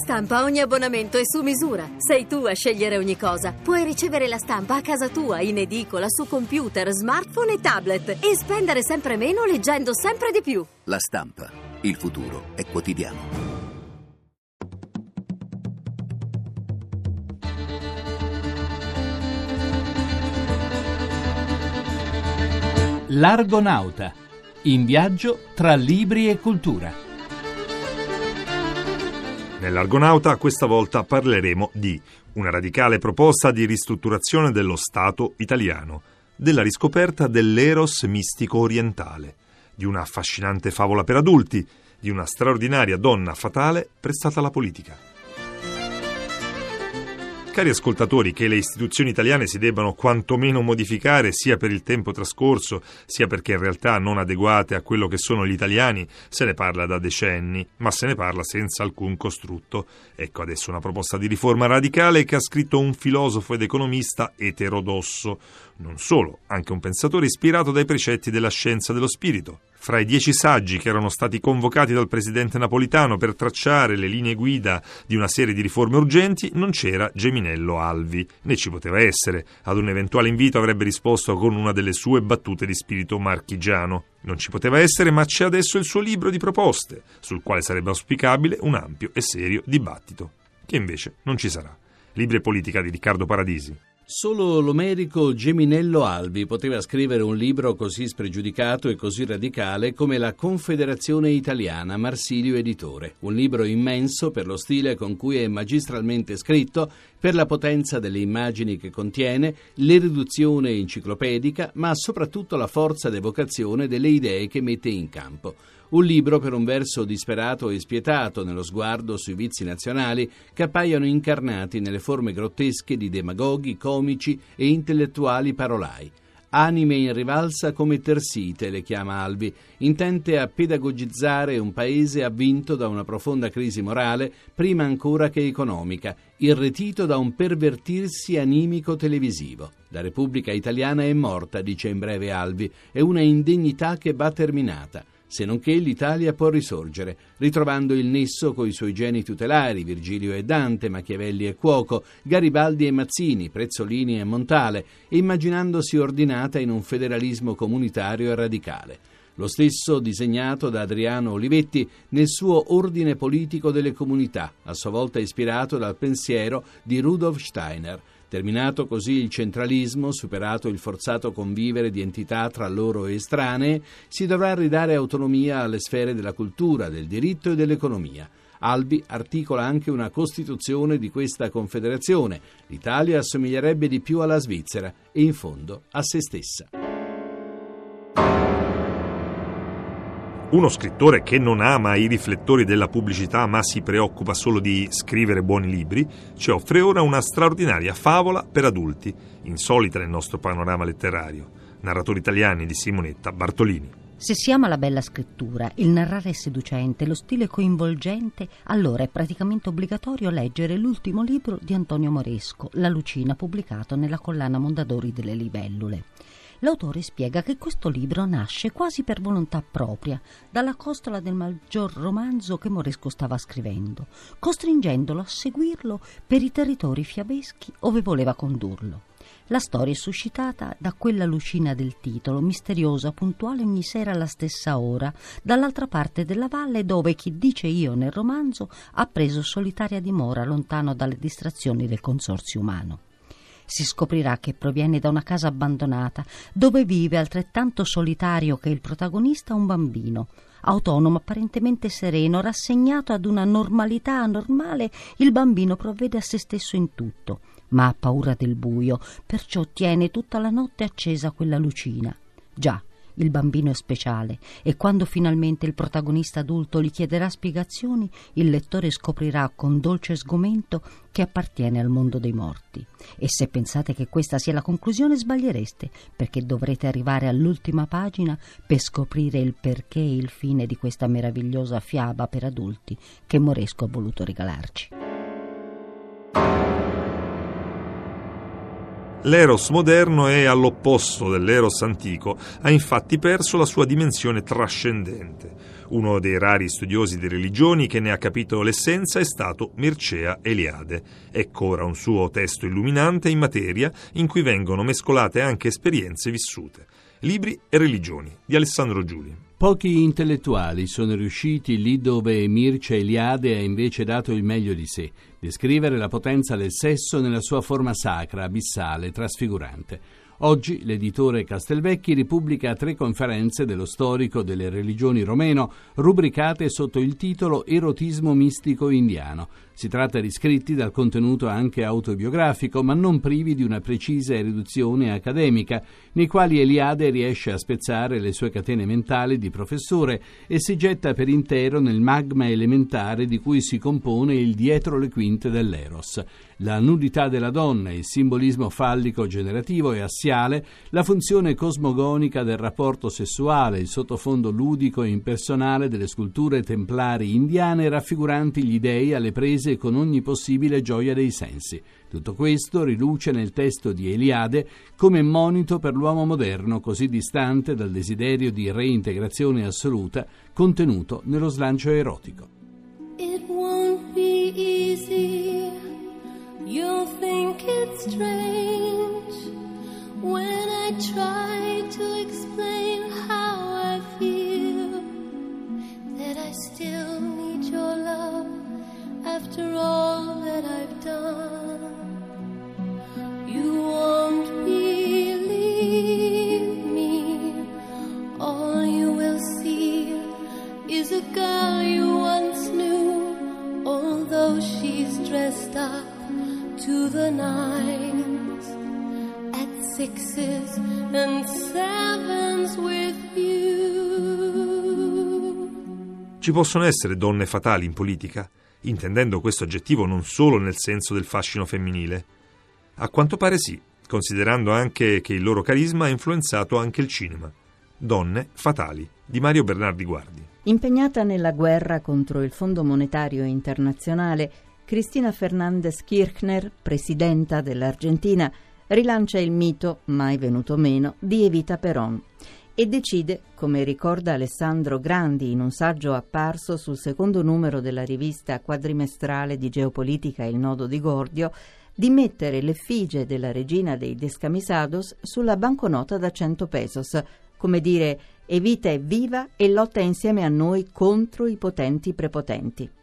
Stampa ogni abbonamento è su misura. Sei tu a scegliere ogni cosa. Puoi ricevere la stampa a casa tua, in edicola, su computer, smartphone e tablet e spendere sempre meno leggendo sempre di più. La stampa. Il futuro è quotidiano. L'Argonauta. In viaggio tra libri e cultura. Nell'Argonauta questa volta parleremo di una radicale proposta di ristrutturazione dello Stato italiano, della riscoperta dell'eros mistico orientale, di una affascinante favola per adulti, di una straordinaria donna fatale prestata alla politica. Cari ascoltatori, che le istituzioni italiane si debbano quantomeno modificare sia per il tempo trascorso, sia perché in realtà non adeguate a quello che sono gli italiani, se ne parla da decenni, ma se ne parla senza alcun costrutto. Ecco adesso una proposta di riforma radicale che ha scritto un filosofo ed economista eterodosso, non solo, anche un pensatore ispirato dai precetti della scienza dello spirito. Fra i dieci saggi che erano stati convocati dal presidente napolitano per tracciare le linee guida di una serie di riforme urgenti non c'era Geminello Alvi, né ci poteva essere. Ad un eventuale invito avrebbe risposto con una delle sue battute di spirito marchigiano. Non ci poteva essere, ma c'è adesso il suo libro di proposte, sul quale sarebbe auspicabile un ampio e serio dibattito, che invece non ci sarà. Libri e politica di Riccardo Paradisi. Solo l'omerico Geminello Albi poteva scrivere un libro così spregiudicato e così radicale come La Confederazione Italiana, Marsilio Editore. Un libro immenso per lo stile con cui è magistralmente scritto, per la potenza delle immagini che contiene, l'erudizione enciclopedica, ma soprattutto la forza d'evocazione delle idee che mette in campo. Un libro per un verso disperato e spietato nello sguardo sui vizi nazionali che appaiono incarnati nelle forme grottesche di demagoghi, comici e intellettuali parolai. Anime in rivalsa come tersite, le chiama Albi, intente a pedagogizzare un paese avvinto da una profonda crisi morale, prima ancora che economica, irretito da un pervertirsi animico televisivo. La Repubblica italiana è morta, dice in breve Albi, è una indegnità che va terminata se non che l'Italia può risorgere, ritrovando il nesso coi suoi geni tutelari, Virgilio e Dante, Machiavelli e Cuoco, Garibaldi e Mazzini, Prezzolini e Montale, e immaginandosi ordinata in un federalismo comunitario e radicale. Lo stesso disegnato da Adriano Olivetti nel suo Ordine politico delle comunità, a sua volta ispirato dal pensiero di Rudolf Steiner, Terminato così il centralismo, superato il forzato convivere di entità tra loro estranee, si dovrà ridare autonomia alle sfere della cultura, del diritto e dell'economia. Albi articola anche una costituzione di questa confederazione. L'Italia assomiglierebbe di più alla Svizzera e in fondo a se stessa. Uno scrittore che non ama i riflettori della pubblicità ma si preoccupa solo di scrivere buoni libri, ci offre ora una straordinaria favola per adulti, insolita nel nostro panorama letterario. Narratori italiani di Simonetta Bartolini. Se si ama la bella scrittura, il narrare è seducente, lo stile coinvolgente, allora è praticamente obbligatorio leggere l'ultimo libro di Antonio Moresco, La Lucina, pubblicato nella collana Mondadori delle Libellule. L'autore spiega che questo libro nasce quasi per volontà propria, dalla costola del maggior romanzo che Moresco stava scrivendo, costringendolo a seguirlo per i territori fiabeschi ove voleva condurlo. La storia è suscitata da quella lucina del titolo, misteriosa, puntuale ogni sera alla stessa ora, dall'altra parte della valle dove chi dice io nel romanzo ha preso solitaria dimora lontano dalle distrazioni del consorzio umano si scoprirà che proviene da una casa abbandonata, dove vive altrettanto solitario che il protagonista un bambino. Autonomo, apparentemente sereno, rassegnato ad una normalità anormale, il bambino provvede a se stesso in tutto, ma ha paura del buio, perciò tiene tutta la notte accesa quella lucina. Già, il bambino è speciale e quando finalmente il protagonista adulto gli chiederà spiegazioni, il lettore scoprirà con dolce sgomento che appartiene al mondo dei morti. E se pensate che questa sia la conclusione sbagliereste, perché dovrete arrivare all'ultima pagina per scoprire il perché e il fine di questa meravigliosa fiaba per adulti che Moresco ha voluto regalarci. L'eros moderno è all'opposto dell'eros antico, ha infatti perso la sua dimensione trascendente. Uno dei rari studiosi di religioni che ne ha capito l'essenza è stato Mircea Eliade. Ecco ora un suo testo illuminante in materia in cui vengono mescolate anche esperienze vissute. Libri e religioni di Alessandro Giuli. Pochi intellettuali sono riusciti lì dove Mircea Eliade ha invece dato il meglio di sé, descrivere la potenza del sesso nella sua forma sacra, abissale, trasfigurante. Oggi l'editore Castelvecchi ripubblica tre conferenze dello storico delle religioni romeno, rubricate sotto il titolo Erotismo mistico indiano. Si tratta di scritti dal contenuto anche autobiografico, ma non privi di una precisa riduzione accademica, nei quali Eliade riesce a spezzare le sue catene mentali di professore e si getta per intero nel magma elementare di cui si compone il dietro le quinte dell'Eros. La nudità della donna, il simbolismo fallico generativo e assiale, la funzione cosmogonica del rapporto sessuale, il sottofondo ludico e impersonale delle sculture templari indiane raffiguranti gli dei alle prese con ogni possibile gioia dei sensi. Tutto questo riluce nel testo di Eliade come monito per l'uomo moderno così distante dal desiderio di reintegrazione assoluta contenuto nello slancio erotico. It won't be easy. You'll think it's strange when I try the nines at sixes and sevens with you. Ci possono essere donne fatali in politica, intendendo questo aggettivo non solo nel senso del fascino femminile. A quanto pare sì, considerando anche che il loro carisma ha influenzato anche il cinema. Donne fatali di Mario Bernardi Guardi. Impegnata nella guerra contro il Fondo Monetario Internazionale, Cristina Fernandez Kirchner, presidenta dell'Argentina, rilancia il mito, mai venuto meno, di Evita Perón e decide, come ricorda Alessandro Grandi in un saggio apparso sul secondo numero della rivista quadrimestrale di geopolitica Il nodo di Gordio, di mettere l'effigie della regina dei Descamisados sulla banconota da 100 pesos, come dire Evita è viva e lotta insieme a noi contro i potenti prepotenti.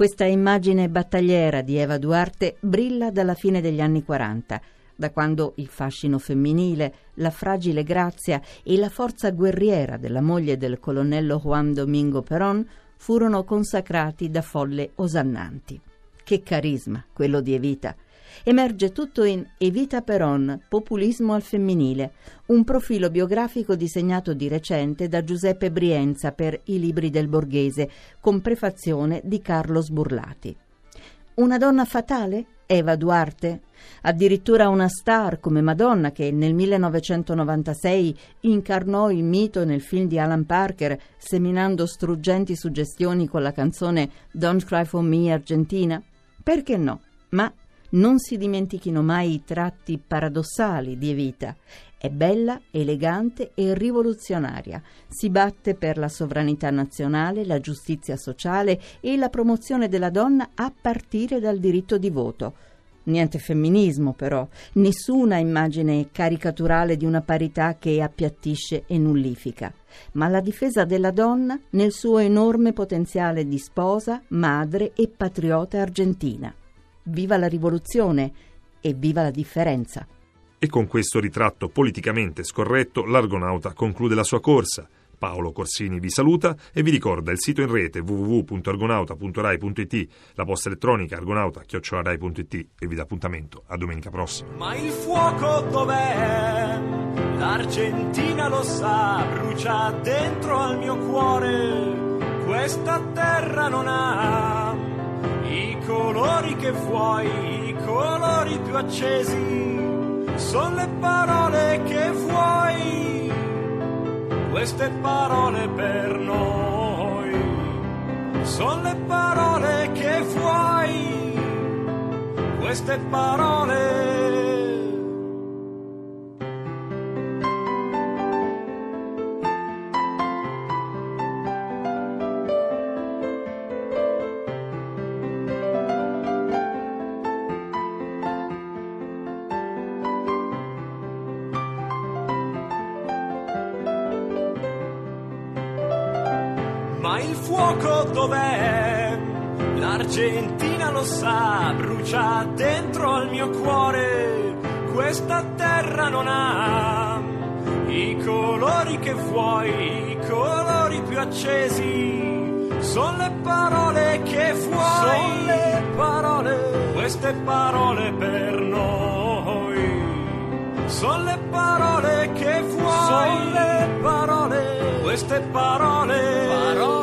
Questa immagine battagliera di Eva Duarte brilla dalla fine degli anni 40, da quando il fascino femminile, la fragile grazia e la forza guerriera della moglie del colonnello Juan Domingo Perón furono consacrati da folle osannanti. Che carisma quello di Evita! Emerge tutto in Evita Peron, populismo al femminile, un profilo biografico disegnato di recente da Giuseppe Brienza per I libri del Borghese, con prefazione di Carlo Sburlati. Una donna fatale? Eva Duarte? Addirittura una star come Madonna che nel 1996 incarnò il mito nel film di Alan Parker, seminando struggenti suggestioni con la canzone Don't Cry for Me Argentina? Perché no? Ma non si dimentichino mai i tratti paradossali di Evita. È bella, elegante e rivoluzionaria. Si batte per la sovranità nazionale, la giustizia sociale e la promozione della donna a partire dal diritto di voto. Niente femminismo, però, nessuna immagine caricaturale di una parità che appiattisce e nullifica, ma la difesa della donna nel suo enorme potenziale di sposa, madre e patriota argentina. Viva la rivoluzione e viva la differenza. E con questo ritratto politicamente scorretto, l'Argonauta conclude la sua corsa. Paolo Corsini vi saluta e vi ricorda il sito in rete www.argonauta.rai.it, la posta elettronica argonauta.rai.it e vi dà appuntamento a domenica prossima. Ma il fuoco dov'è? L'Argentina lo sa, brucia dentro al mio cuore. Questa terra non ha colori che vuoi, i colori più accesi, sono le parole che vuoi, queste parole per noi, sono le parole che vuoi, queste parole Ma il fuoco dov'è? L'Argentina lo sa, brucia dentro al mio cuore. Questa terra non ha i colori che vuoi, i colori più accesi. Sono le parole che vuoi, sono le parole, queste parole per noi. Sono le parole che vuoi, queste parole. parole